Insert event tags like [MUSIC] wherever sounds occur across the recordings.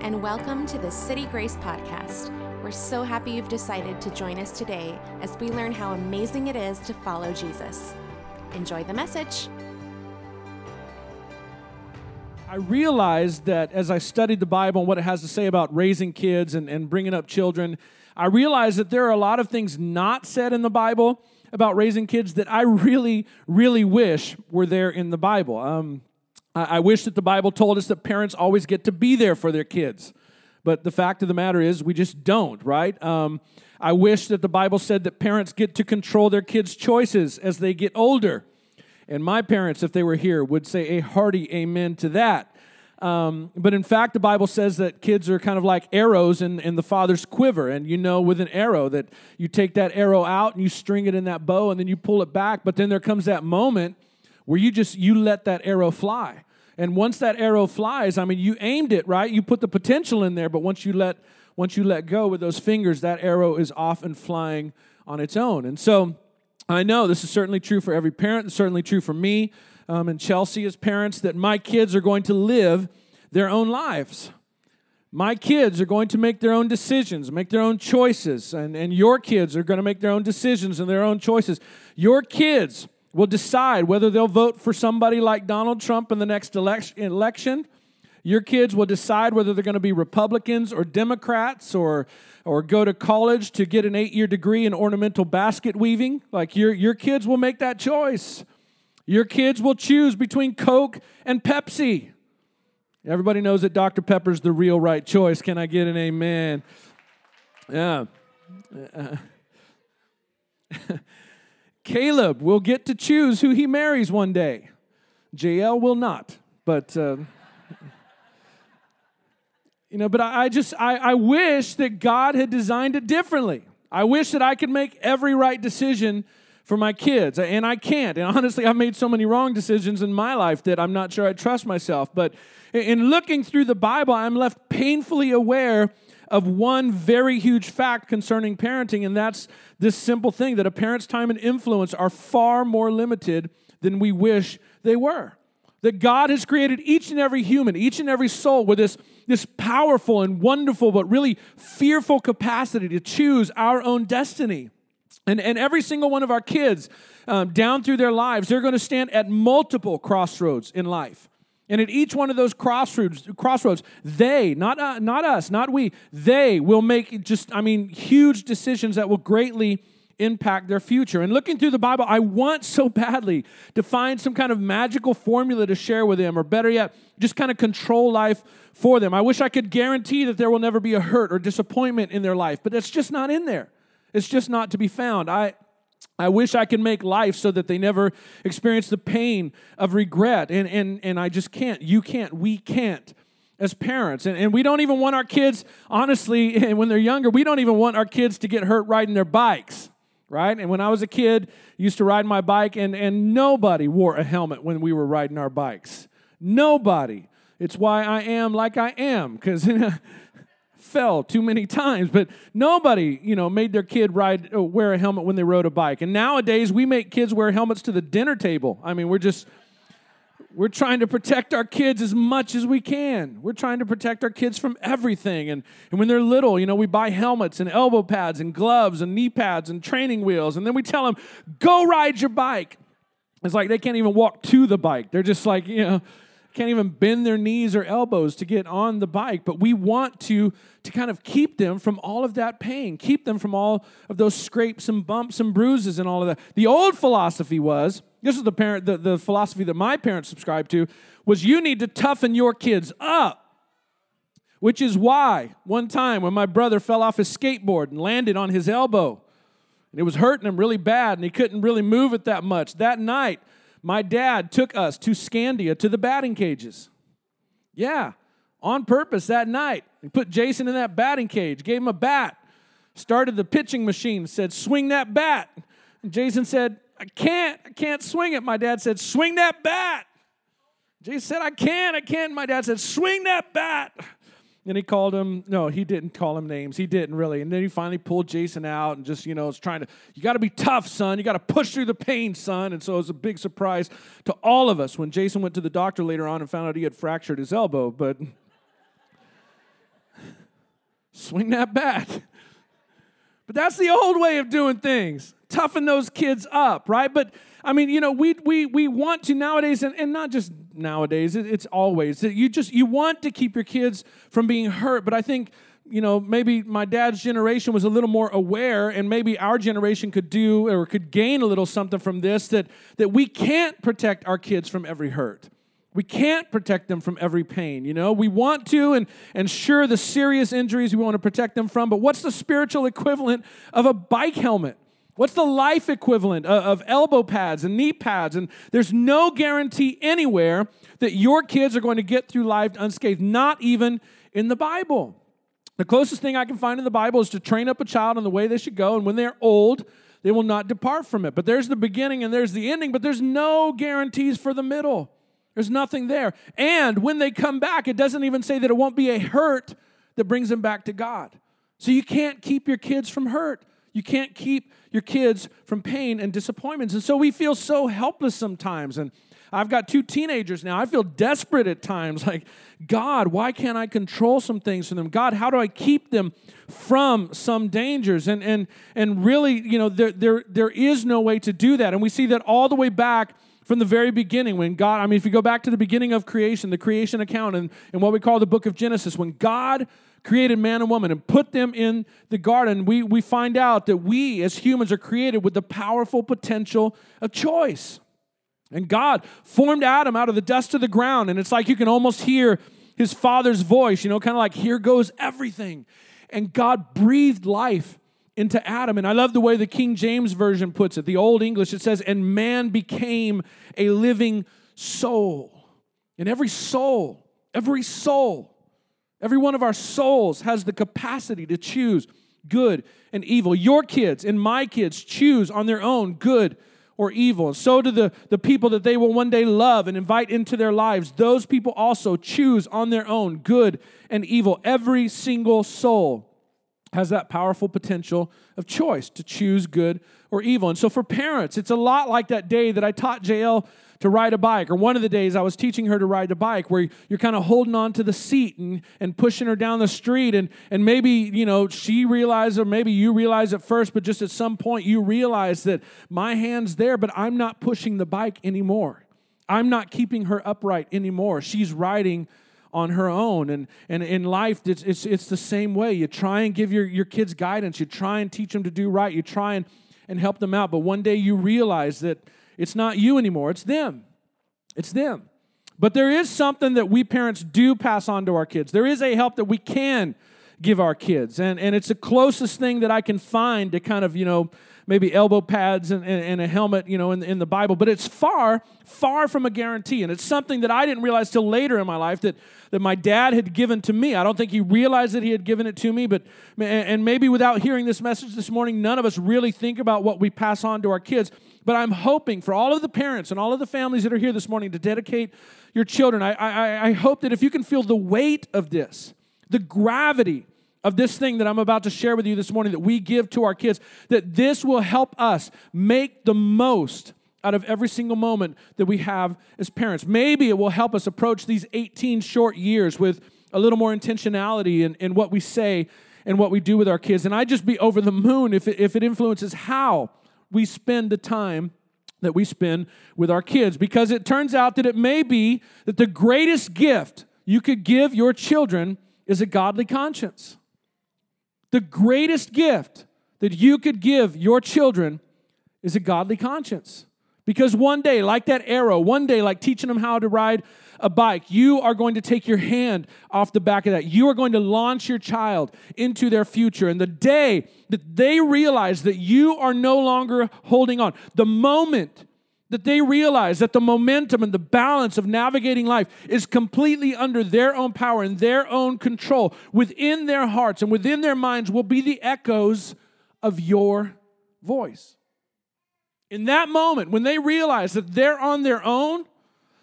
and welcome to the City Grace Podcast. We're so happy you've decided to join us today as we learn how amazing it is to follow Jesus. Enjoy the message. I realized that as I studied the Bible and what it has to say about raising kids and, and bringing up children, I realized that there are a lot of things not said in the Bible about raising kids that I really, really wish were there in the Bible. Um, I, wish that the Bible told us that parents always get to be there for their kids. But the fact of the matter is, we just don't, right? Um, I wish that the Bible said that parents get to control their kids' choices as they get older. And my parents, if they were here, would say a hearty amen to that. Um, but in fact, the Bible says that kids are kind of like arrows in, in the father's quiver. And you know, with an arrow, that you take that arrow out and you string it in that bow and then you pull it back. But then there comes that moment where you just you let that arrow fly. And once that arrow flies, I mean, you aimed it right. You put the potential in there, but once you let once you let go with those fingers, that arrow is off and flying on its own. And so, I know this is certainly true for every parent. It's certainly true for me um, and Chelsea as parents that my kids are going to live their own lives. My kids are going to make their own decisions, make their own choices, and, and your kids are going to make their own decisions and their own choices. Your kids will decide whether they'll vote for somebody like Donald Trump in the next election. Your kids will decide whether they're going to be Republicans or Democrats or, or go to college to get an eight year degree in ornamental basket weaving. Like your, your kids will make that choice. Your kids will choose between Coke and Pepsi. Everybody knows that Dr. Pepper's the real right choice. Can I get an amen? Yeah. [LAUGHS] [LAUGHS] Caleb will get to choose who he marries one day. JL will not, but uh, [LAUGHS] you know. But I, I just I, I wish that God had designed it differently. I wish that I could make every right decision for my kids, and I can't. And honestly, I've made so many wrong decisions in my life that I'm not sure I trust myself. But in looking through the Bible, I'm left painfully aware of one very huge fact concerning parenting, and that's this simple thing that a parent's time and influence are far more limited than we wish they were. That God has created each and every human, each and every soul with this, this powerful and wonderful, but really fearful capacity to choose our own destiny. And, and every single one of our kids, um, down through their lives, they're going to stand at multiple crossroads in life. And at each one of those crossroads, crossroads, they, not, uh, not us, not we, they will make just, I mean, huge decisions that will greatly impact their future. And looking through the Bible, I want so badly to find some kind of magical formula to share with them, or better yet, just kind of control life for them. I wish I could guarantee that there will never be a hurt or disappointment in their life, but that's just not in there. It's just not to be found. I, I wish I could make life so that they never experience the pain of regret. And, and, and I just can't. You can't. We can't as parents. And, and we don't even want our kids, honestly, [LAUGHS] when they're younger, we don't even want our kids to get hurt riding their bikes, right? And when I was a kid, used to ride my bike, and, and nobody wore a helmet when we were riding our bikes. Nobody. It's why I am like I am, because [LAUGHS] fell too many times, but nobody, you know, made their kid ride uh, wear a helmet when they rode a bike. And nowadays we make kids wear helmets to the dinner table. I mean, we're just we're trying to protect our kids as much as we can. We're trying to protect our kids from everything. And, and when they're little, you know, we buy helmets and elbow pads and gloves and knee pads and training wheels. And then we tell them, go ride your bike. It's like they can't even walk to the bike. They're just like, you know, can't even bend their knees or elbows to get on the bike but we want to to kind of keep them from all of that pain keep them from all of those scrapes and bumps and bruises and all of that. The old philosophy was this is the parent the, the philosophy that my parents subscribed to was you need to toughen your kids up which is why one time when my brother fell off his skateboard and landed on his elbow and it was hurting him really bad and he couldn't really move it that much that night my dad took us to Scandia to the batting cages. Yeah, on purpose that night. He put Jason in that batting cage, gave him a bat, started the pitching machine, said, Swing that bat. And Jason said, I can't, I can't swing it. My dad said, Swing that bat. Jason said, I can't, I can't. My dad said, Swing that bat. And he called him, no, he didn't call him names. He didn't really. And then he finally pulled Jason out and just, you know, was trying to, you got to be tough, son. You got to push through the pain, son. And so it was a big surprise to all of us when Jason went to the doctor later on and found out he had fractured his elbow. But [LAUGHS] swing that bat. But that's the old way of doing things. Toughen those kids up, right? But I mean, you know, we we we want to nowadays, and, and not just nowadays, it, it's always that you just you want to keep your kids from being hurt. But I think you know, maybe my dad's generation was a little more aware, and maybe our generation could do or could gain a little something from this that, that we can't protect our kids from every hurt. We can't protect them from every pain, you know. We want to, and, and sure, the serious injuries we want to protect them from, but what's the spiritual equivalent of a bike helmet? What's the life equivalent of, elbow pads and knee pads? And there's no guarantee anywhere that your kids are going to get through life unscathed, not even in the Bible. The closest thing I can find in the Bible is to train up a child in the way they should go, and when they're old, they will not depart from it. But there's the beginning and there's the ending, but there's no guarantees for the middle. There's nothing there. And when they come back, it doesn't even say that it won't be a hurt that brings them back to God. So you can't keep your kids from hurt. You can't keep your kids from pain and disappointments. And so we feel so helpless sometimes. And I've got two teenagers now. I feel desperate at times. Like, God, why can't I control some things for them? God, how do I keep them from some dangers? And and and really, you know, there there there is no way to do that. And we see that all the way back from the very beginning when God, I mean, if you go back to the beginning of creation, the creation account, and, and what we call the book of Genesis, when God created man and woman and put them in the garden, we, we find out that we as humans are created with the powerful potential of choice. And God formed Adam out of the dust of the ground. And it's like you can almost hear his father's voice, you know, kind of like, here goes everything. And God breathed life into Adam. And I love the way the King James Version puts it, the Old English, it says, and man became a living soul. And every soul, every soul, every one of our souls has the capacity to choose good and evil. Your kids and my kids choose on their own good or evil. And so do the, the people that they will one day love and invite into their lives. Those people also choose on their own good and evil. Every single soul has that powerful potential of choice to choose good or evil. And so for parents, it's a lot like that day that I taught JL to ride a bike, or one of the days I was teaching her to ride a bike, where you're kind of holding on to the seat and, and pushing her down the street. And, and maybe, you know, she realized, or maybe you realize at first, but just at some point you realize that my hand's there, but I'm not pushing the bike anymore. I'm not keeping her upright anymore. She's riding on her own. And, and in life, it's, it's, it's the same way. You try and give your, your kids guidance, you try and teach them to do right, you try and, and help them out. But one day you realize that it's not you anymore, it's them. It's them. But there is something that we parents do pass on to our kids. There is a help that we can give our kids. And, and it's the closest thing that I can find to kind of, you know, maybe elbow pads and, and, and, a helmet, you know, in, in the Bible. But it's far, far from a guarantee. And it's something that I didn't realize till later in my life that, that my dad had given to me. I don't think he realized that he had given it to me, but, and maybe without hearing this message this morning, none of us really think about what we pass on to our kids. But I'm hoping for all of the parents and all of the families that are here this morning to dedicate your children. I, I, I hope that if you can feel the weight of this, the gravity of this thing that I'm about to share with you this morning that we give to our kids, that this will help us make the most out of every single moment that we have as parents. Maybe it will help us approach these 18 short years with a little more intentionality in, in what we say and what we do with our kids. And I'd just be over the moon if it, if it influences how we spend the time that we spend with our kids because it turns out that it may be that the greatest gift you could give your children is a godly conscience. The greatest gift that you could give your children is a godly conscience. Because one day, like that arrow, one day, like teaching them how to ride a bike, you are going to take your hand off the back of that. You are going to launch your child into their future. And the day that they realize that you are no longer holding on, the moment that they realize that the momentum and the balance of navigating life is completely under their own power and their own control within their hearts and within their minds will be the echoes of your voice. In that moment, when they realize that they're on their own,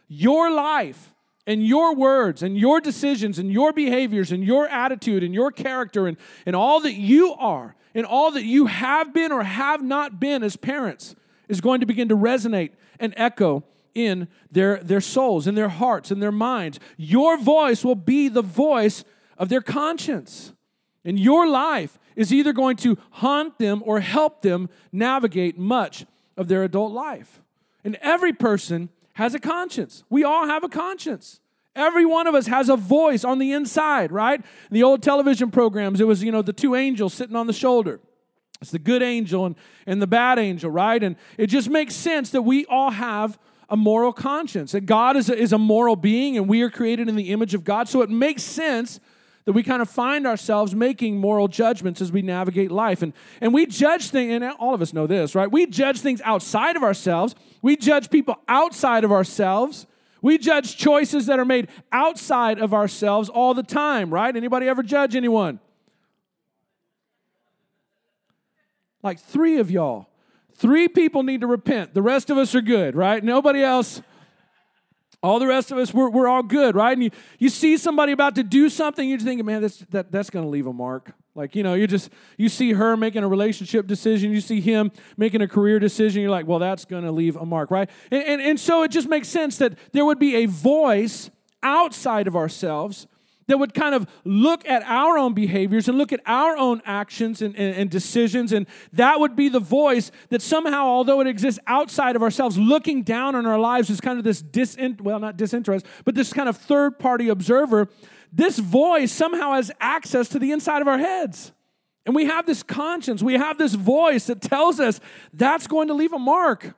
your life and your words and your decisions and your behaviors and your attitude and your character and, and all that you are and all that you have been or have not been as parents is going to begin to resonate and echo in their, their souls, in their hearts, in their minds. Your voice will be the voice of their conscience. And your life is either going to haunt them or help them navigate much of their adult life. And every person has a conscience. We all have a conscience. Every one of us has a voice on the inside, right? In the old television programs, it was, you know, the two angels sitting on the shoulder. It's the good angel and, and the bad angel, right? And it just makes sense that we all have a moral conscience, that God is a, is a moral being and we are created in the image of God. So it makes sense that we kind of find ourselves making moral judgments as we navigate life. And, and we judge things, and all of us know this, right? We judge things outside of ourselves. We judge people outside of ourselves. We judge choices that are made outside of ourselves all the time, right? Anybody ever judge anyone? Like three of y'all. Three people need to repent. The rest of us are good, right? Nobody else. All the rest of us, we're, we're all good, right? And you, you see somebody about to do something, you're thinking, man, that's, that, that's going to leave a mark. Like, you know, you just, you see her making a relationship decision, you see him making a career decision, you're like, well, that's going to leave a mark, right? And, and, and so it just makes sense that there would be a voice outside of ourselves that would kind of look at our own behaviors and look at our own actions and, and, and, decisions. And that would be the voice that somehow, although it exists outside of ourselves, looking down on our lives is kind of this disin, well, not disinterest, but this kind of third party observer. This voice somehow has access to the inside of our heads. And we have this conscience, we have this voice that tells us that's going to leave a mark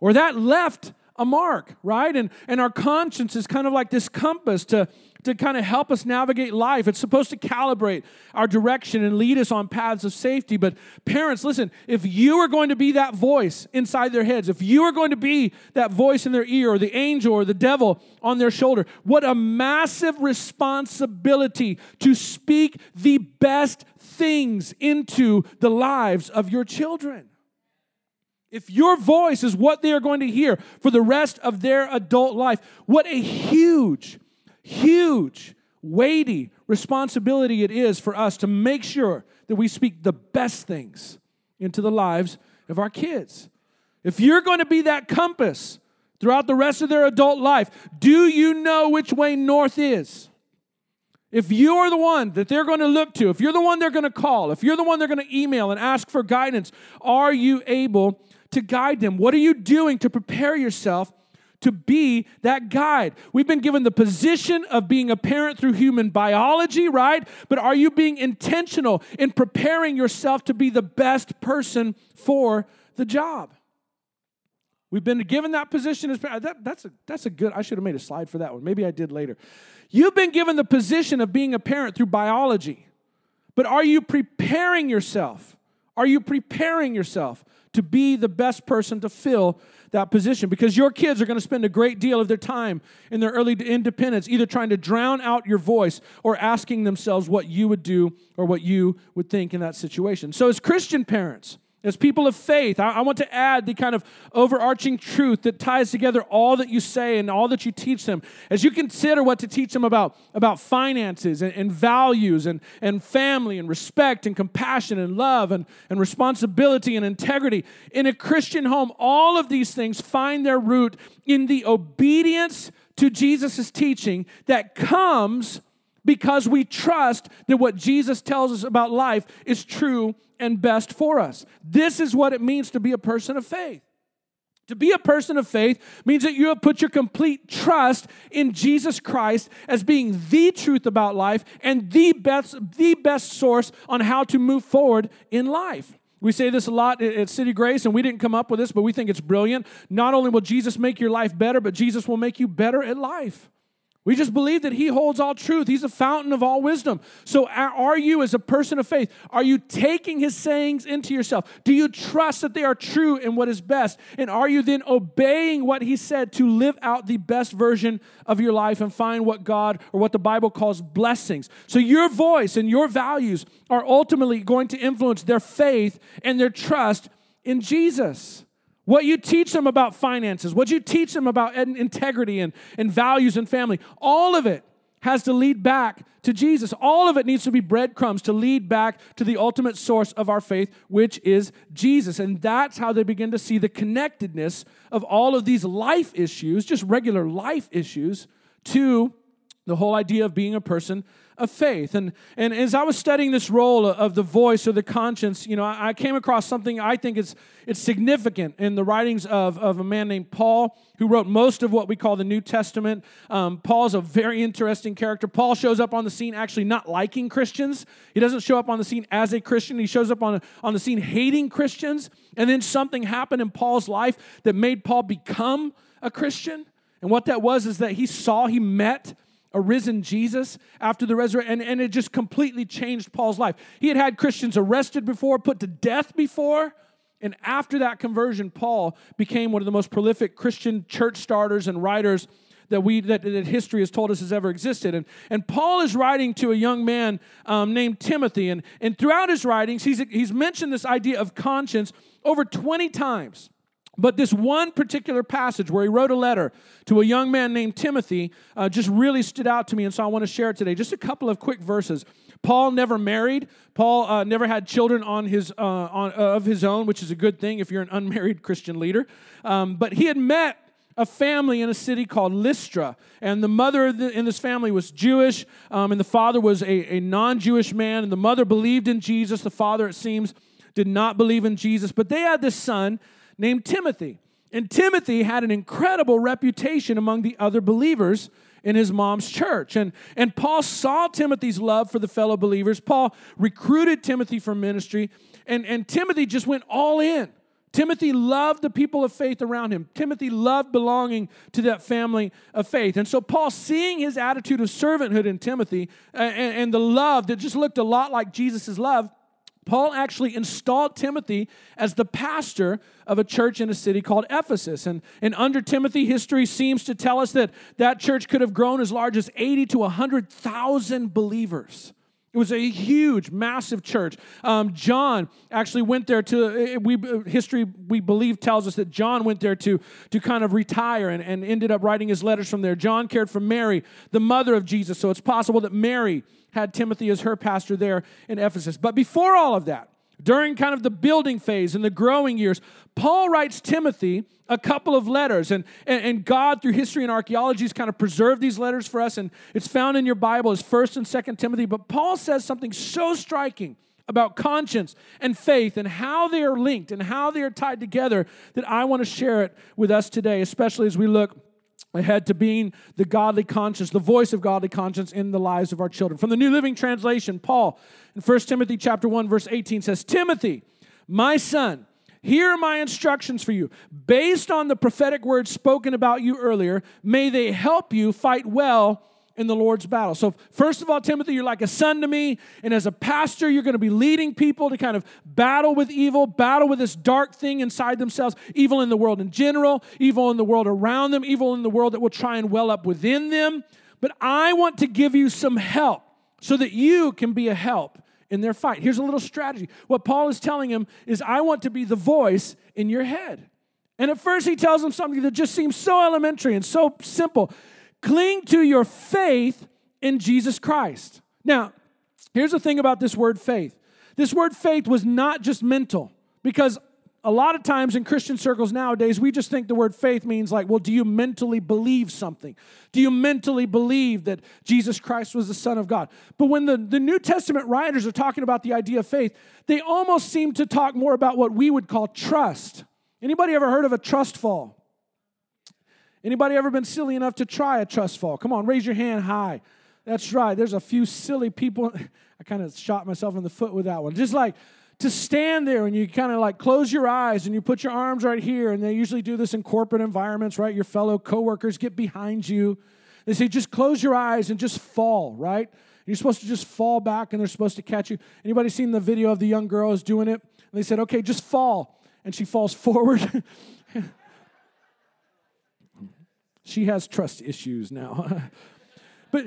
or that left a mark, right? And, and our conscience is kind of like this compass to to kind of help us navigate life. It's supposed to calibrate our direction and lead us on paths of safety. But parents, listen, if you are going to be that voice inside their heads, if you are going to be that voice in their ear, or the angel or the devil on their shoulder, what a massive responsibility to speak the best things into the lives of your children. If your voice is what they are going to hear for the rest of their adult life, what a huge huge, weighty responsibility it is for us to make sure that we speak the best things into the lives of our kids. If you're going to be that compass throughout the rest of their adult life, do you know which way north is? If you're the one that they're going to look to, if you're the one they're going to call, if you're the one they're going to email and ask for guidance, are you able to guide them? What are you doing to prepare yourself to be that guide. We've been given the position of being a parent through human biology, right? But are you being intentional in preparing yourself to be the best person for the job? We've been given that position as that, that's a that's a good. I should have made a slide for that one. Maybe I did later. You've been given the position of being a parent through biology, but are you preparing yourself? Are you preparing yourself to be the best person to fill that position because your kids are going to spend a great deal of their time in their early independence either trying to drown out your voice or asking themselves what you would do or what you would think in that situation. So, as Christian parents, as people of faith, I, want to add the kind of overarching truth that ties together all that you say and all that you teach them. As you consider what to teach them about, about finances and, and values and, and family and respect and compassion and love and, and responsibility and integrity, in a Christian home, all of these things find their root in the obedience to Jesus' teaching that comes because we trust that what Jesus tells us about life is true and best for us. This is what it means to be a person of faith. To be a person of faith means that you have put your complete trust in Jesus Christ as being the truth about life and the best, the best source on how to move forward in life. We say this a lot at City Grace, and we didn't come up with this, but we think it's brilliant. Not only will Jesus make your life better, but Jesus will make you better at life. We just believe that He holds all truth. He's a fountain of all wisdom. So, are you, as a person of faith, are you taking His sayings into yourself? Do you trust that they are true and what is best? And are you then obeying what He said to live out the best version of your life and find what God or what the Bible calls blessings? So, your voice and your values are ultimately going to influence their faith and their trust in Jesus. What you teach them about finances, what you teach them about integrity and, and values and family, all of it has to lead back to Jesus. All of it needs to be breadcrumbs to lead back to the ultimate source of our faith, which is Jesus. And that's how they begin to see the connectedness of all of these life issues, just regular life issues, to the whole idea of being a person of faith. And, and as I was studying this role of the voice or the conscience, you know, I, came across something I think is it's significant in the writings of, of a man named Paul, who wrote most of what we call the New Testament. Um, Paul's a very interesting character. Paul shows up on the scene actually not liking Christians. He doesn't show up on the scene as a Christian. He shows up on, on the scene hating Christians. And then something happened in Paul's life that made Paul become a Christian. And what that was is that he saw, he met a risen Jesus after the resurrection, and, and it just completely changed Paul's life. He had had Christians arrested before, put to death before, and after that conversion, Paul became one of the most prolific Christian church starters and writers that we that, that history has told us has ever existed. And, and Paul is writing to a young man um, named Timothy, and, and throughout his writings, he's, he's mentioned this idea of conscience over 20 times. But this one particular passage where he wrote a letter to a young man named Timothy uh, just really stood out to me, and so I want to share it today. Just a couple of quick verses. Paul never married. Paul uh, never had children on his uh, on, uh, of his own, which is a good thing if you're an [LAUGHS] unmarried Christian leader. Um, but he had met a family in a city called Lystra. And the mother in this family was Jewish, um, and the father was a, a non Jewish man. And the mother believed in Jesus. The father, it seems, did not believe in Jesus. But they had this son named Timothy. And Timothy had an incredible reputation among the other believers in his mom's church. And, and Paul saw Timothy's love for the fellow believers. Paul recruited Timothy for ministry, and, and Timothy just went all in. Timothy loved the people of faith around him. Timothy loved belonging to that family of faith. And so, Paul, seeing his attitude of servanthood in Timothy uh, and, and the love that just looked a lot like Jesus' love, Paul actually installed Timothy as the pastor of a church in a city called Ephesus. And, and under Timothy, history seems to tell us that that church could have grown as large as 80 to 100,000 believers. It was a huge, massive church. Um, John actually went there to, uh, we, uh, history we believe tells us that John went there to, to kind of retire and, and ended up writing his letters from there. John cared for Mary, the mother of Jesus. So it's possible that Mary had Timothy as her pastor there in Ephesus. But before all of that, during kind of the building phase and the growing years, Paul writes Timothy a couple of letters. And, and, and, God, through history and archaeology, has kind of preserved these letters for us. And it's found in your Bible as 1st and 2nd Timothy. But Paul says something so striking about conscience and faith and how they are linked and how they are tied together that I want to share it with us today, especially as we look ahead to being the godly conscience, the voice of godly conscience in the lives of our children. From the New Living Translation, Paul in 1 Timothy chapter 1 verse 18 says, "Timothy, my son, here are my instructions for you. Based on the prophetic words spoken about you earlier, may they help you fight well in the Lord's battle. So, first of all, Timothy, you're like a son to me. And as a pastor, you're going to be leading people to kind of battle with evil, battle with this dark thing inside themselves, evil in the world in general, evil in the world around them, evil in the world that will try and well up within them. But I want to give you some help so that you can be a help in their fight. Here's a little strategy. What Paul is telling him is, I want to be the voice in your head. And at first, he tells him something that just seems so elementary and so simple. Cling to your faith in Jesus Christ. Now, here's the thing about this word faith this word faith was not just mental, because a lot of times in Christian circles nowadays, we just think the word faith means like, well, do you mentally believe something? Do you mentally believe that Jesus Christ was the Son of God? But when the, the New Testament writers are talking about the idea of faith, they almost seem to talk more about what we would call trust. Anybody ever heard of a trust fall? Anybody ever been silly enough to try a trust fall? Come on, raise your hand high. That's right. There's a few silly people. [LAUGHS] I kind of shot myself in the foot with that one. Just like to stand there and you kind of like close your eyes and you put your arms right here. And they usually do this in corporate environments, right? Your fellow coworkers get behind you. They say, just close your eyes and just fall, right? You're supposed to just fall back and they're supposed to catch you. Anybody seen the video of the young girl is doing it? And they said, okay, just fall. And she falls [LAUGHS] forward. She has trust issues now. [LAUGHS] but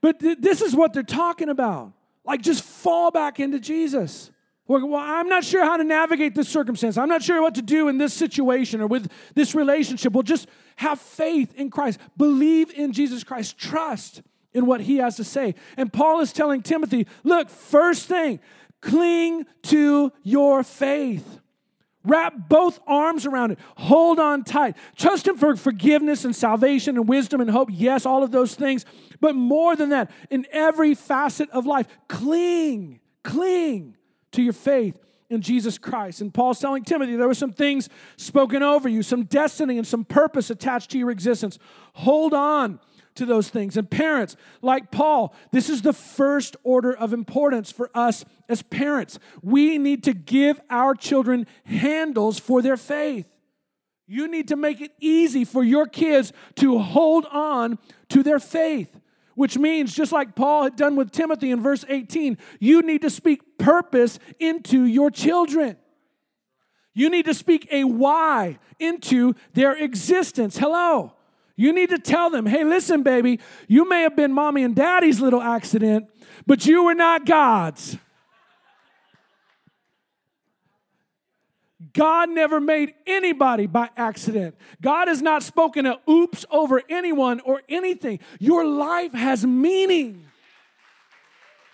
but th- this is what they're talking about. Like just fall back into Jesus. Well, I'm not sure how to navigate this circumstance. I'm not sure what to do in this situation or with this relationship. Well, just have faith in Christ. Believe in Jesus Christ. Trust in what he has to say. And Paul is telling Timothy, look, first thing, cling to your faith. Wrap both arms around it. Hold on tight. Trust Him for forgiveness and salvation and wisdom and hope. Yes, all of those things. But more than that, in every facet of life, cling, cling to your faith in Jesus Christ. And Paul's telling Timothy there were some things spoken over you, some destiny and some purpose attached to your existence. Hold on to those things. And parents, like Paul, this is the first order of importance for us as parents. We need to give our children handles for their faith. You need to make it easy for your kids to hold on to their faith, which means, just like Paul had done with Timothy in verse 18, you need to speak purpose into your children. You need to speak a why into their existence. Hello. You need to tell them, hey, listen, baby, you may have been mommy and daddy's little accident, but you were not God's. God never made anybody by accident. God has not spoken a oops over anyone or anything. Your life has meaning.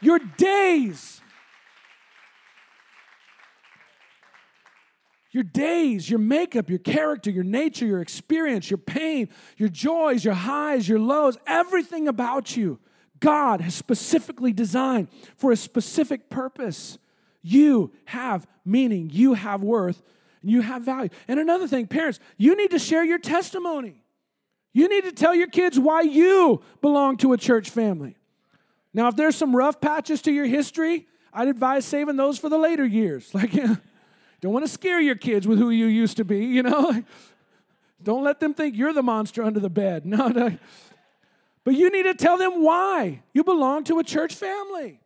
Your days Your days, your makeup, your character, your nature, your experience, your pain, your joys, your highs, your lows, everything about you, God has specifically designed for a specific purpose. You have meaning, you have worth, and you have value. And another thing, parents, you need to share your testimony. You need to tell your kids why you belong to a church family. Now, if there's some rough patches to your history, I'd advise saving those for the later years. [LAUGHS] Like, don't want to scare your kids with who you used to be, you know? [LAUGHS] Don't let them think you're the monster under the bed. [LAUGHS] No, no. But you need to tell them why you belong to a church family.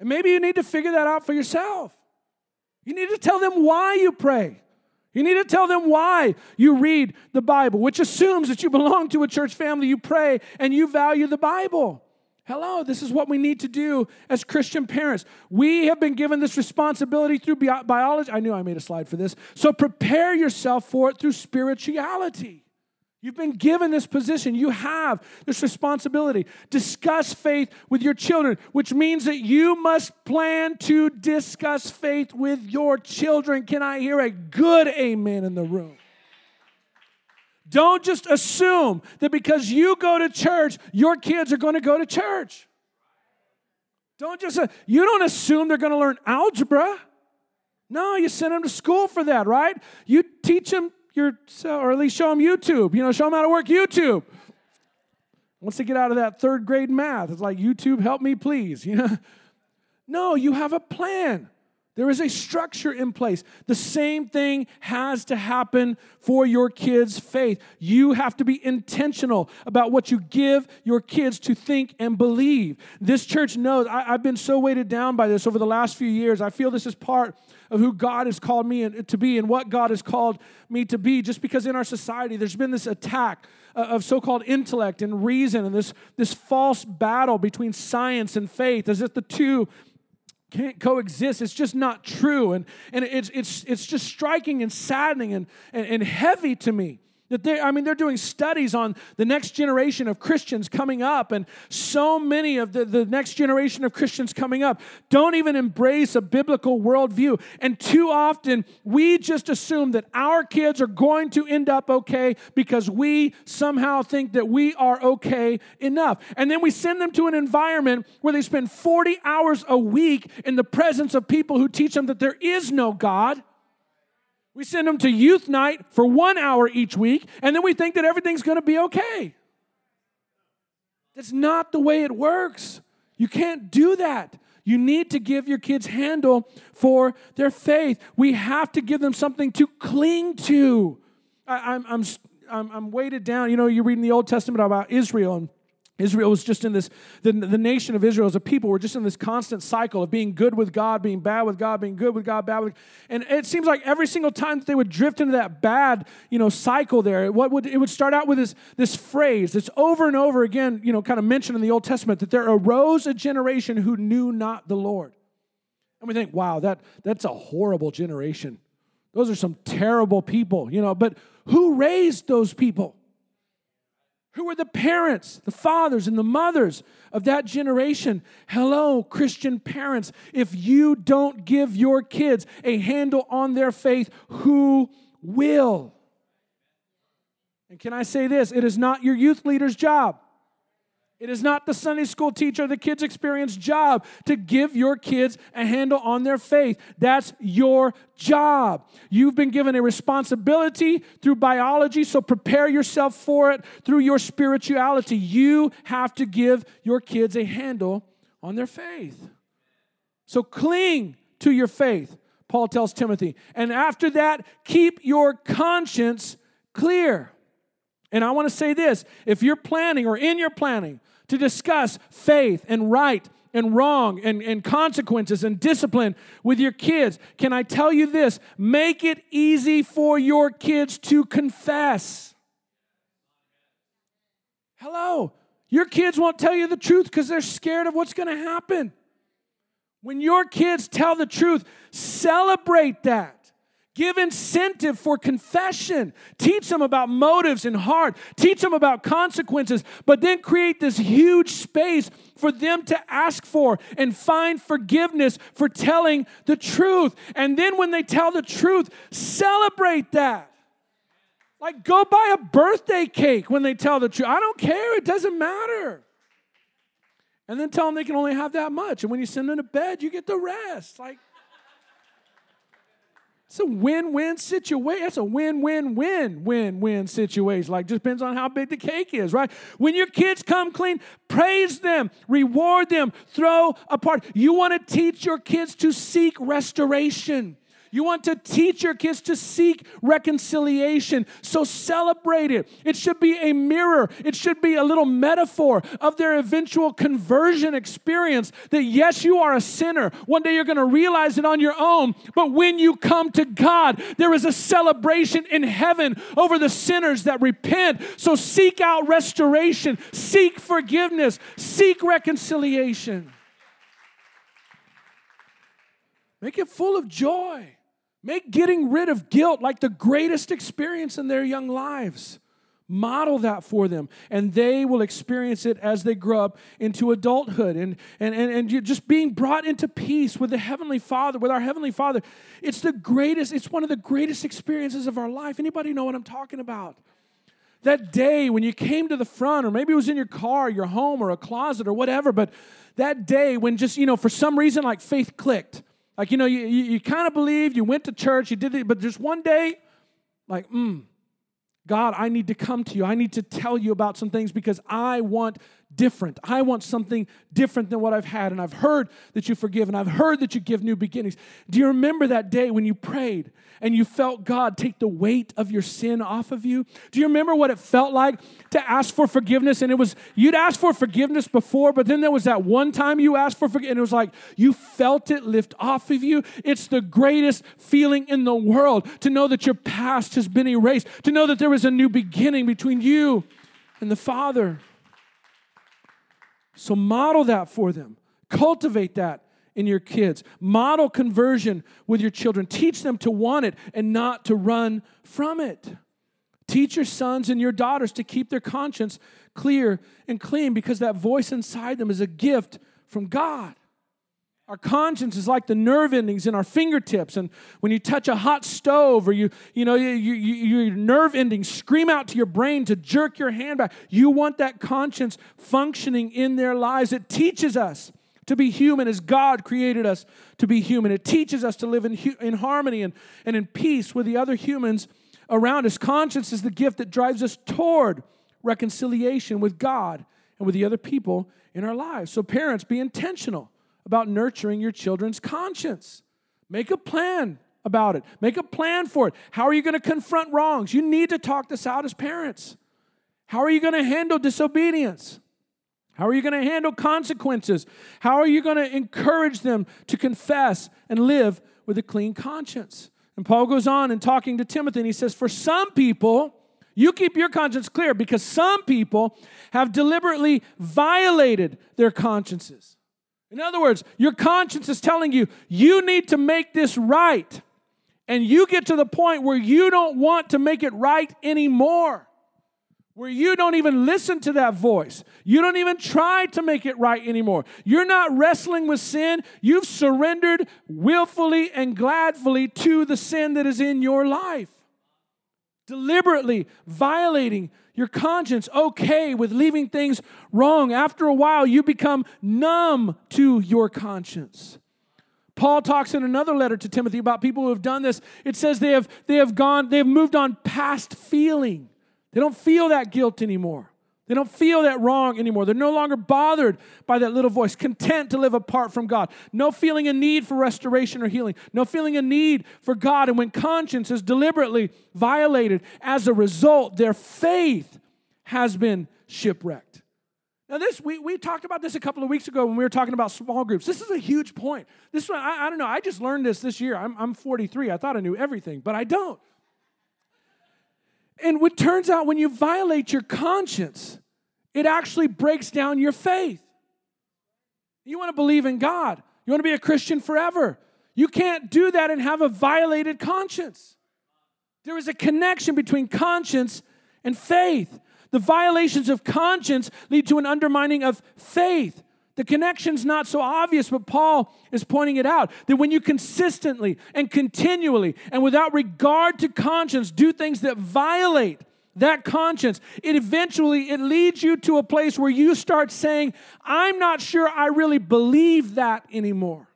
And maybe you need to figure that out for yourself. You need to tell them why you pray. You need to tell them why you read the Bible, which assumes that you belong to a church family, you pray, and you value the Bible. Hello, this is what we need to do as Christian parents. We have been given this responsibility through biology. I knew I made a slide for this. So prepare yourself for it through spirituality. You've been given this position. You have this responsibility. Discuss faith with your children, which means that you must plan to discuss faith with your children. Can I hear a good amen in the room? Don't just assume that because you go to church, your kids are going to go to church. Don't just, uh, you don't assume they're going to learn algebra. No, you send them to school for that, right? You teach them your, or at least show them YouTube. You know, show them how to work YouTube. Once they get out of that third grade math, it's like, YouTube, help me, please. [LAUGHS] You know? No, you have a plan. There is a structure in place. The same thing has to happen for your kids' faith. You have to be intentional about what you give your kids to think and believe. This church knows, I, have been so weighted down by this over the last few years. I feel this is part of who God has called me to be and what God has called me to be, just because in our society there's been this attack of so-called intellect and reason and this, this false battle between science and faith as if the two can't coexist. It's just not true. And, and it's, it's, it's just striking and saddening and, and, and heavy to me. That they, I mean, they're doing studies on the next generation of Christians coming up, and so many of the, the next generation of Christians coming up don't even embrace a biblical worldview. And too often, we just assume that our kids are going to end up okay because we somehow think that we are okay enough. And then we send them to an environment where they spend 40 hours a week in the presence of people who teach them that there is no God we send them to youth night for one hour each week, and then we think that everything's going to be okay. That's not the way it works. You can't do that. You need to give your kids handle for their faith. We have to give them something to cling to. I, am I'm, I'm, I'm weighted down. You know, you're reading the Old Testament about Israel, and Israel was just in this, the, the nation of Israel as a people were just in this constant cycle of being good with God, being bad with God, being good with God, bad with And it seems like every single time that they would drift into that bad, you know, cycle there, what would it would start out with this, this phrase that's over and over again, you know, kind of mentioned in the Old Testament, that there arose a generation who knew not the Lord. And we think, wow, that, that's a horrible generation. Those are some terrible people, you know, but who raised those people? Who are the parents, the fathers, and the mothers of that generation? Hello, Christian parents. If you don't give your kids a handle on their faith, who will? And can I say this? It is not your youth leader's job it is not the Sunday school teacher, the kids' experience job to give your kids a handle on their faith. That's your job. You've been given a responsibility through biology, so prepare yourself for it through your spirituality. You have to give your kids a handle on their faith. So cling to your faith, Paul tells Timothy. And after that, keep your conscience clear. And I want to say this if you're planning or in your planning to discuss faith and right and wrong and, and consequences and discipline with your kids, can I tell you this? Make it easy for your kids to confess. Hello. Your kids won't tell you the truth because they're scared of what's going to happen. When your kids tell the truth, celebrate that. Give incentive for confession. Teach them about motives and heart. Teach them about consequences, but then create this huge space for them to ask for and find forgiveness for telling the truth. And then when they tell the truth, celebrate that. Like go buy a birthday cake when they tell the truth. I don't care, it doesn't matter. And then tell them they can only have that much. And when you send them to bed, you get the rest. Like, it's a win-win situation. That's a win-win-win-win-win situation. Like just depends on how big the cake is, right? When your kids come clean, praise them, reward them, throw a party. You want to teach your kids to seek restoration. You want to teach your kids to seek reconciliation. So celebrate it. It should be a mirror, it should be a little metaphor of their eventual conversion experience that yes, you are a sinner. One day you're going to realize it on your own. But when you come to God, there is a celebration in heaven over the sinners that repent. So seek out restoration, seek forgiveness, seek reconciliation. Make it full of joy. Make getting rid of guilt like the greatest experience in their young lives. Model that for them, and they will experience it as they grow up into adulthood and, and, and, and just being brought into peace with the Heavenly Father, with our Heavenly Father. It's the greatest, it's one of the greatest experiences of our life. Anybody know what I'm talking about? That day when you came to the front, or maybe it was in your car, your home, or a closet, or whatever, but that day when just, you know, for some reason, like faith clicked like, you know, you, you, you kind of believed, you went to church, you did it, but just one day, like, mm, God, I need to come to you. I need to tell you about some things because I want different. I want something different than what I've had. And I've heard that you forgive, and I've heard that you give new beginnings. Do you remember that day when you prayed and you felt God take the weight of your sin off of you? Do you remember what it felt like to ask for forgiveness? And it was, you'd asked for forgiveness before, but then there was that one time you asked for forgiveness, and it was like you felt it lift off of you. It's the greatest feeling in the world to know that your past has been erased, to know that there is a new beginning between you and the Father. So model that for them. Cultivate that in your kids. Model conversion with your children. Teach them to want it and not to run from it. Teach your sons and your daughters to keep their conscience clear and clean because that voice inside them is a gift from God. Our conscience is like the nerve endings in our fingertips. And when you touch a hot stove or you, you know, you, you, your nerve endings scream out to your brain to jerk your hand back, you want that conscience functioning in their lives. It teaches us to be human as God created us to be human. It teaches us to live in, in harmony and, and in peace with the other humans around us. Conscience is the gift that drives us toward reconciliation with God and with the other people in our lives. So, parents, be intentional about nurturing your children's conscience. Make a plan about it, make a plan for it. How are you going to confront wrongs? You need to talk this out as parents. How are you going to handle disobedience? How are you going to handle consequences? How are you going to encourage them to confess and live with a clean conscience? And Paul goes on in talking to Timothy and he says, For some people, you keep your conscience clear because some people have deliberately violated their consciences. In other words, your conscience is telling you, you need to make this right. And you get to the point where you don't want to make it right anymore. where you don't even listen to that voice. You don't even try to make it right anymore. You're not wrestling with sin. You've surrendered willfully and gladfully to the sin that is in your life. Deliberately violating your conscience, okay with leaving things wrong. After a while, you become numb to your conscience. Paul talks in another letter to Timothy about people who have done this. It says they have, they have gone, they have moved on past feeling. They don't feel that guilt anymore. They don't feel that wrong anymore. They're no longer bothered by that little voice, content to live apart from God. No feeling a need for restoration or healing. No feeling a need for God. And when conscience is deliberately violated, as a result, their faith has been shipwrecked. Now, this we, we talked about this a couple of weeks ago when we were talking about small groups. This is a huge point. This one, I, I don't know. I just learned this this year. I'm, I'm 43. I thought I knew everything, but I don't. And it turns out when you violate your conscience, it actually breaks down your faith. You want to believe in God, you want to be a Christian forever. You can't do that and have a violated conscience. There is a connection between conscience and faith. The violations of conscience lead to an undermining of faith. The connection's not so obvious, but Paul is pointing it out that when you consistently and continually and without regard to conscience do things that violate that conscience, it eventually it leads you to a place where you start saying, "I'm not sure I really believe that anymore."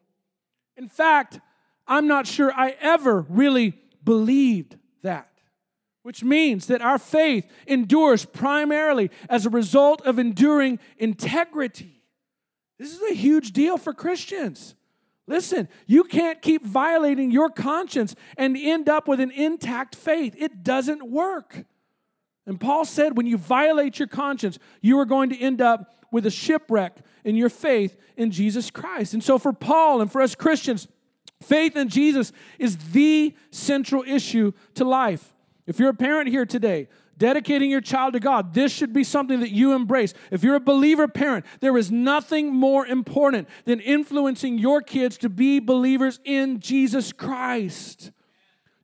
In fact, I'm not sure I ever really believed that. Which means that our faith endures primarily as a result of enduring integrity. This is a huge deal for Christians. Listen, you can't keep violating your conscience and end up with an intact faith. It doesn't work. And Paul said when you violate your conscience, you are going to end up with a shipwreck in your faith in Jesus Christ. And so for Paul and for us Christians, faith in Jesus is the central issue to life. If you're a parent here today, dedicating your child to God, this should be something that you embrace. If you're a believer parent, there is nothing more important than influencing your kids to be believers in Jesus Christ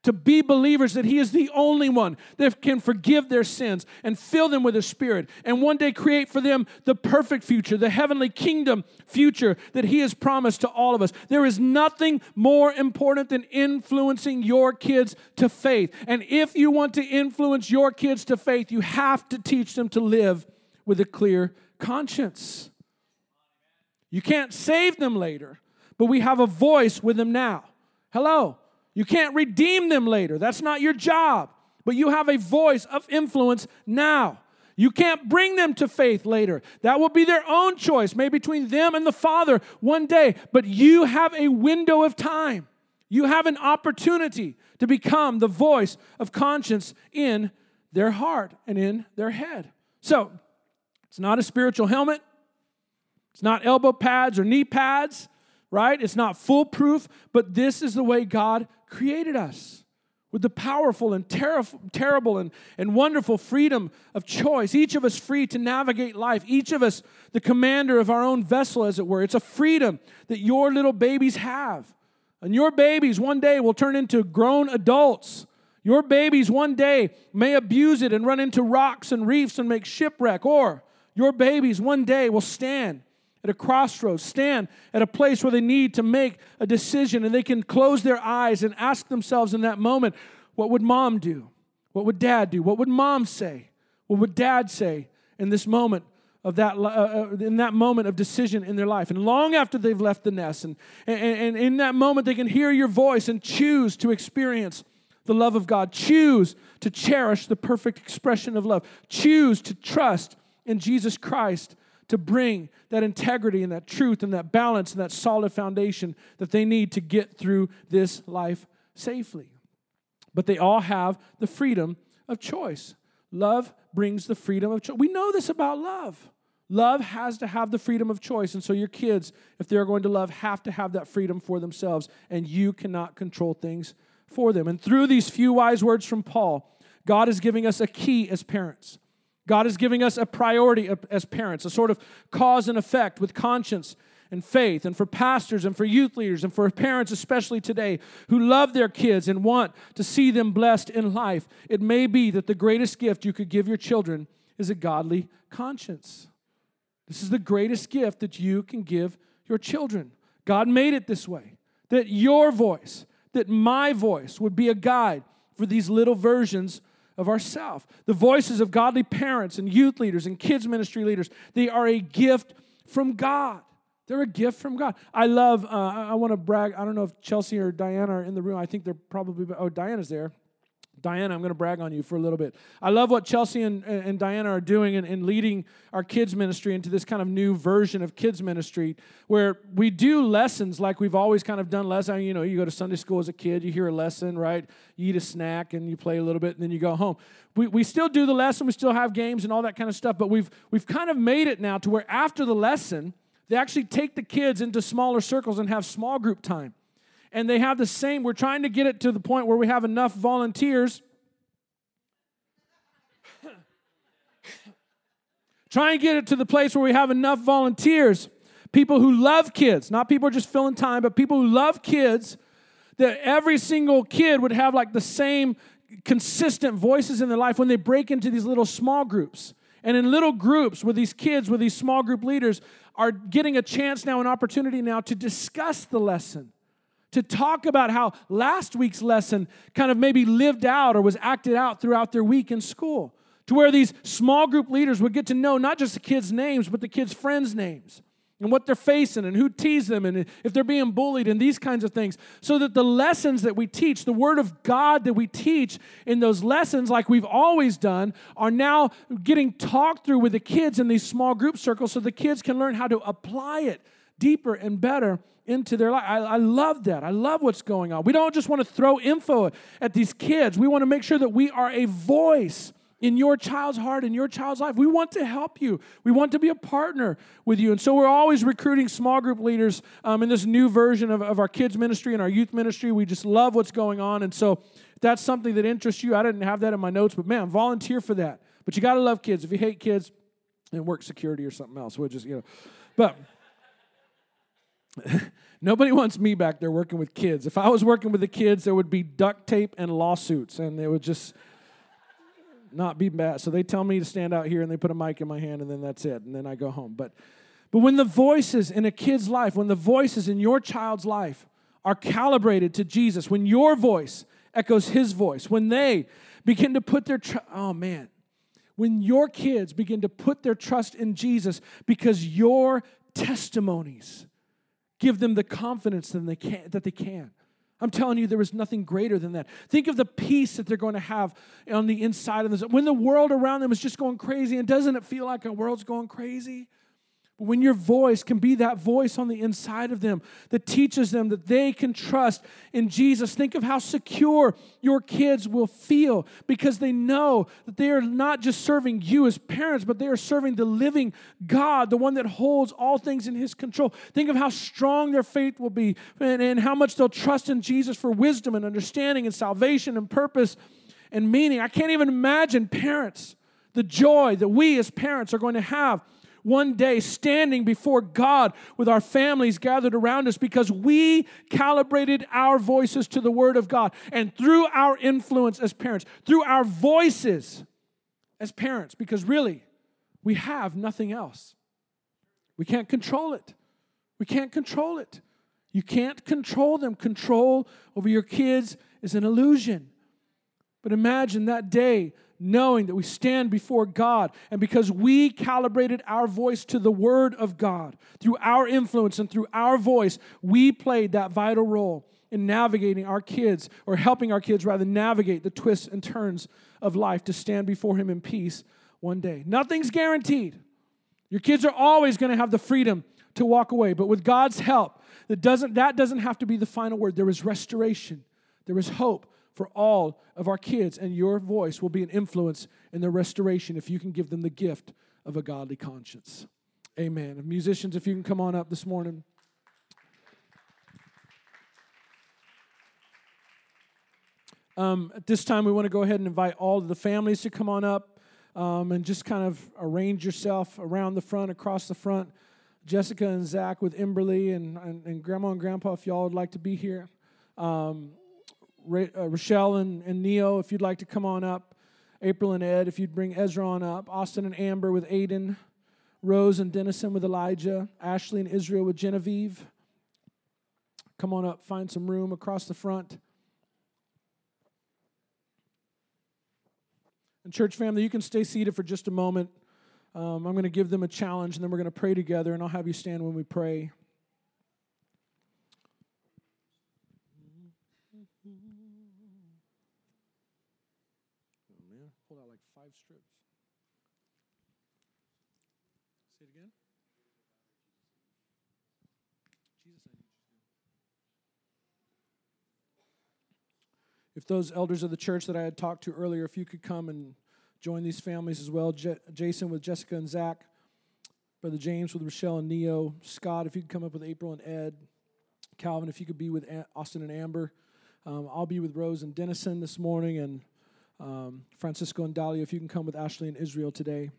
to be believers that He is the only one that can forgive their sins and fill them with His Spirit and one day create for them the perfect future, the heavenly kingdom future that He has promised to all of us. There is nothing more important than influencing your kids to faith. And if you want to influence your kids to faith, you have to teach them to live with a clear conscience. You can't save them later, but we have a voice with them now. Hello. You can't redeem them later. That's not your job. But you have a voice of influence now. You can't bring them to faith later. That will be their own choice, maybe between them and the Father one day. But you have a window of time. You have an opportunity to become the voice of conscience in their heart and in their head. So, it's not a spiritual helmet. It's not elbow pads or knee pads, right? It's not foolproof, but this is the way God created us with the powerful and ter- terrible and, and wonderful freedom of choice. Each of us free to navigate life. Each of us the commander of our own vessel, as it were. It's a freedom that your little babies have. And your babies one day will turn into grown adults. Your babies one day may abuse it and run into rocks and reefs and make shipwreck. Or your babies one day will stand at a crossroads, stand at a place where they need to make a decision and they can close their eyes and ask themselves in that moment, what would mom do? What would dad do? What would mom say? What would dad say in this moment of that, uh, uh, in that moment of decision in their life? And long after they've left the nest, and, and, and in that moment, they can hear your voice and choose to experience the love of God. Choose to cherish the perfect expression of love. Choose to trust in Jesus Christ to bring that integrity and that truth and that balance and that solid foundation that they need to get through this life safely. But they all have the freedom of choice. Love brings the freedom of choice. We know this about love. Love has to have the freedom of choice. And so your kids, if they're going to love, have to have that freedom for themselves. And you cannot control things for them. And through these few wise words from Paul, God is giving us a key as parents. God is giving us a priority as parents, a sort of cause and effect with conscience and faith, and for pastors and for youth leaders and for parents, especially today, who love their kids and want to see them blessed in life. It may be that the greatest gift you could give your children is a godly conscience. This is the greatest gift that you can give your children. God made it this way that your voice, that my voice would be a guide for these little versions of ourself. The voices of godly parents and youth leaders and kids ministry leaders, they are a gift from God. They're a gift from God. I love, uh, I, I want to brag. I don't know if Chelsea or Diana are in the room. I think they're probably, oh, Diana's there. Diana, I'm going to brag on you for a little bit. I love what Chelsea and, and Diana are doing in, in, leading our kids' ministry into this kind of new version of kids' ministry where we do lessons like we've always kind of done lessons. You know, you go to Sunday school as a kid, you hear a lesson, right? You eat a snack and you play a little bit and then you go home. We, we still do the lesson, we still have games and all that kind of stuff, but we've, we've kind of made it now to where after the lesson, they actually take the kids into smaller circles and have small group time and they have the same. We're trying to get it to the point where we have enough volunteers. [COUGHS] Try and get it to the place where we have enough volunteers, people who love kids, not people just filling time, but people who love kids, that every single kid would have like the same consistent voices in their life when they break into these little small groups. And in little groups with these kids, with these small group leaders, are getting a chance now, an opportunity now to discuss the lesson to talk about how last week's lesson kind of maybe lived out or was acted out throughout their week in school. To where these small group leaders would get to know not just the kids' names, but the kids' friends' names and what they're facing and who teased them and if they're being bullied and these kinds of things. So that the lessons that we teach, the Word of God that we teach in those lessons, like we've always done, are now getting talked through with the kids in these small group circles so the kids can learn how to apply it deeper and better into their life. I, I, love that. I love what's going on. We don't just want to throw info at these kids, we want to make sure that we are a voice in your child's heart, in your child's life. We want to help you. We want to be a partner with you. And so we're always recruiting small group leaders um, in this new version of, of our kids' ministry and our youth ministry. We just love what's going on. And so if that's something that interests you, I didn't have that in my notes, but man, volunteer for that. But you got to love kids. If you hate kids, then work security or something else. We'll just, you know. But. Nobody wants me back there working with kids. If I was working with the kids, there would be duct tape and lawsuits, and it would just not be bad. So they tell me to stand out here, and they put a mic in my hand, and then that's it, and then I go home. But, but when the voices in a kid's life, when the voices in your child's life are calibrated to Jesus, when your voice echoes His voice, when they begin to put their tr- oh man, when your kids begin to put their trust in Jesus because your testimonies give them the confidence that they can. That they can. I'm telling you, there is nothing greater than that. Think of the peace that they're going to have on the inside of. When the world around them is just going crazy, and doesn't it feel like a world's going crazy? But when your voice can be that voice on the inside of them that teaches them that they can trust in Jesus, think of how secure your kids will feel because they know that they are not just serving you as parents, but they are serving the living God, the one that holds all things in His control. Think of how strong their faith will be and, and how much they'll trust in Jesus for wisdom and understanding and salvation and purpose and meaning. I can't even imagine parents, the joy that we as parents are going to have one day standing before God with our families gathered around us because we calibrated our voices to the Word of God. And through our influence as parents, through our voices as parents, because really, we have nothing else. We can't control it. We can't control it. You can't control them. Control over your kids is an illusion. But imagine that day knowing that we stand before God. And because we calibrated our voice to the Word of God, through our influence and through our voice, we played that vital role in navigating our kids, or helping our kids rather navigate the twists and turns of life to stand before Him in peace one day. Nothing's guaranteed. Your kids are always going to have the freedom to walk away, but with God's help, that doesn't, that doesn't have to be the final word. There is restoration, there is hope, for all of our kids, and your voice will be an influence in their restoration if you can give them the gift of a godly conscience. Amen. musicians, if you can come on up this morning. Um, at this time, we want to go ahead and invite all of the families to come on up um, and just kind of arrange yourself around the front, across the front. Jessica and Zach with Imberly and, and, and Grandma and Grandpa, if y'all would like to be here. Um, uh, Rochelle and, and Neo, if you'd like to come on up. April and Ed, if you'd bring Ezra on up, Austin and Amber with Aiden, Rose and Dennison with Elijah, Ashley and Israel with Genevieve. Come on up, find some room across the front. And, church family, you can stay seated for just a moment. Um, I'm going to give them a challenge, and then we're going to pray together, and I'll have you stand when we pray. Five strips. Say it again. Jesus, I need you If those elders of the church that I had talked to earlier, if you could come and join these families as well Je- Jason with Jessica and Zach, Brother James with Rochelle and Neo, Scott, if you could come up with April and Ed, Calvin, if you could be with Austin and Amber. Um, I'll be with Rose and Dennison this morning, and um, Francisco and Dahlia, if you can come with Ashley and Israel today.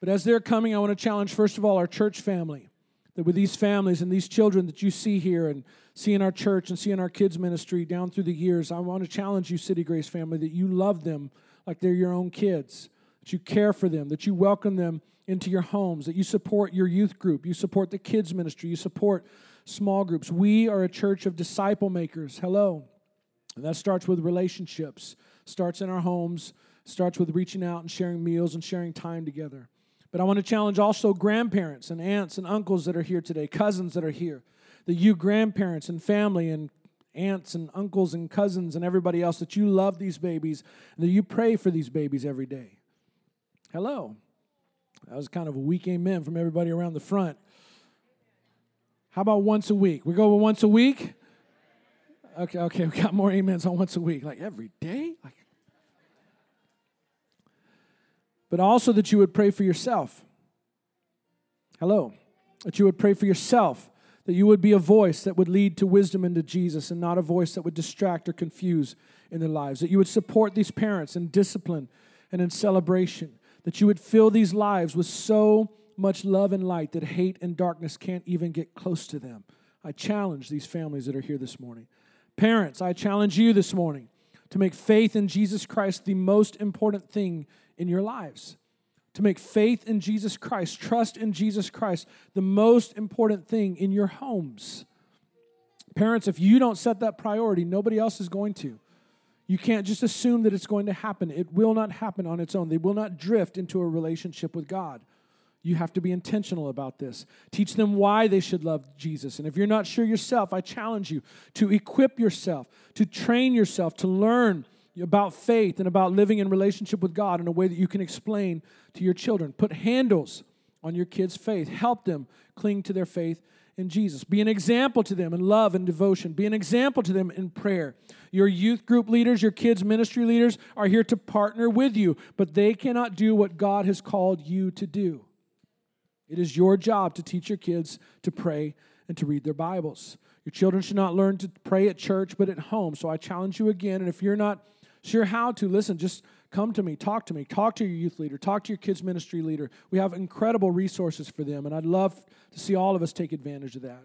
But as they're coming, I want to challenge, first of all, our church family. That with these families and these children that you see here and see in our church and see in our kids' ministry down through the years, I want to challenge you, City Grace family, that you love them like they're your own kids, that you care for them, that you welcome them into your homes, that you support your youth group, you support the kids' ministry, you support small groups. We are a church of disciple makers. Hello. And that starts with relationships starts in our homes, starts with reaching out and sharing meals and sharing time together. But I want to challenge also grandparents and aunts and uncles that are here today, cousins that are here, that you grandparents and family and aunts and uncles and cousins and everybody else, that you love these babies and that you pray for these babies every day. Hello. That was kind of a weak amen from everybody around the front. How about once a week? We go once a week? Okay, okay, we got more amens on once a week. Like every day? Like but also that you would pray for yourself. Hello. That you would pray for yourself, that you would be a voice that would lead to wisdom and to Jesus and not a voice that would distract or confuse in their lives. That you would support these parents in discipline and in celebration. That you would fill these lives with so much love and light that hate and darkness can't even get close to them. I challenge these families that are here this morning. Parents, I challenge you this morning to make faith in Jesus Christ the most important thing in your lives. To make faith in Jesus Christ, trust in Jesus Christ, the most important thing in your homes. Parents, if you don't set that priority, nobody else is going to. You can't just assume that it's going to happen. It will not happen on its own. They will not drift into a relationship with God. You have to be intentional about this. Teach them why they should love Jesus. And if you're not sure yourself, I challenge you to equip yourself, to train yourself, to learn about faith and about living in relationship with God in a way that you can explain to your children. Put handles on your kids' faith. Help them cling to their faith in Jesus. Be an example to them in love and devotion. Be an example to them in prayer. Your youth group leaders, your kids' ministry leaders are here to partner with you, but they cannot do what God has called you to do. It is your job to teach your kids to pray and to read their Bibles. Your children should not learn to pray at church, but at home. So I challenge you again. And if you're not sure how to, listen, just come to me, talk to me, talk to your youth leader, talk to your kids' ministry leader. We have incredible resources for them, and I'd love to see all of us take advantage of that.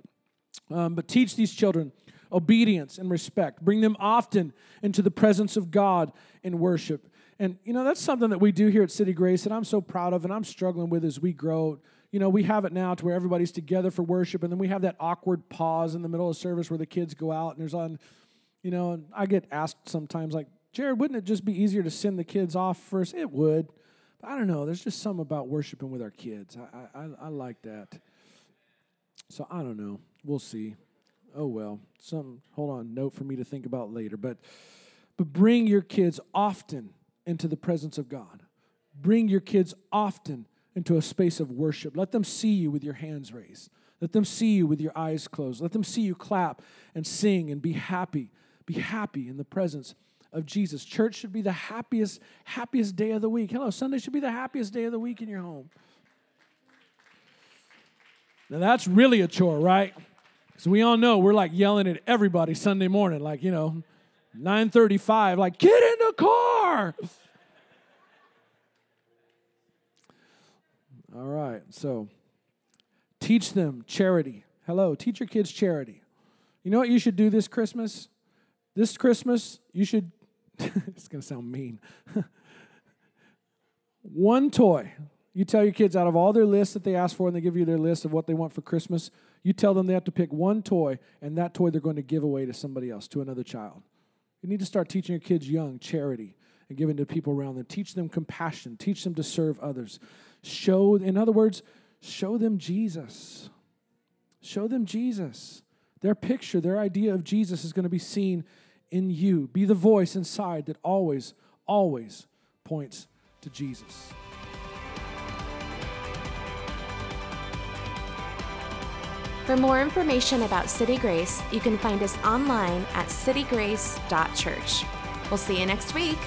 Um, but teach these children obedience and respect. Bring them often into the presence of God in worship. And, you know, that's something that we do here at City Grace that I'm so proud of and I'm struggling with as we grow. You know, we have it now to where everybody's together for worship, and then we have that awkward pause in the middle of service where the kids go out and there's on, you know, and I get asked sometimes, like, Jared, wouldn't it just be easier to send the kids off first? It would. But I don't know. There's just something about worshiping with our kids. I, I, I like that. So I don't know. We'll see. Oh well. Some hold on, note for me to think about later. But but bring your kids often into the presence of God. Bring your kids often into a space of worship. Let them see you with your hands raised. Let them see you with your eyes closed. Let them see you clap and sing and be happy. Be happy in the presence of Jesus. Church should be the happiest, happiest day of the week. Hello, Sunday should be the happiest day of the week in your home. Now that's really a chore, right? So we all know we're like yelling at everybody Sunday morning, like, you know, 935, like, get in the car. All right, so teach them charity. Hello, teach your kids charity. You know what you should do this Christmas? This Christmas, you should [LAUGHS] it's going to sound mean. [LAUGHS] One toy. You tell your kids out of all their lists that they ask for and they give you their list of what they want for Christmas, you tell them they have to pick one toy, and that toy they're going to give away to somebody else, to another child. You need to start teaching your kids young charity and giving to people around them. Teach them compassion, teach them to serve others. Show, in other words, show them Jesus. Show them Jesus. Their picture, their idea of Jesus is going to be seen in you. Be the voice inside that always, always points to Jesus. For more information about City Grace, you can find us online at citygrace.church. We'll see you next week.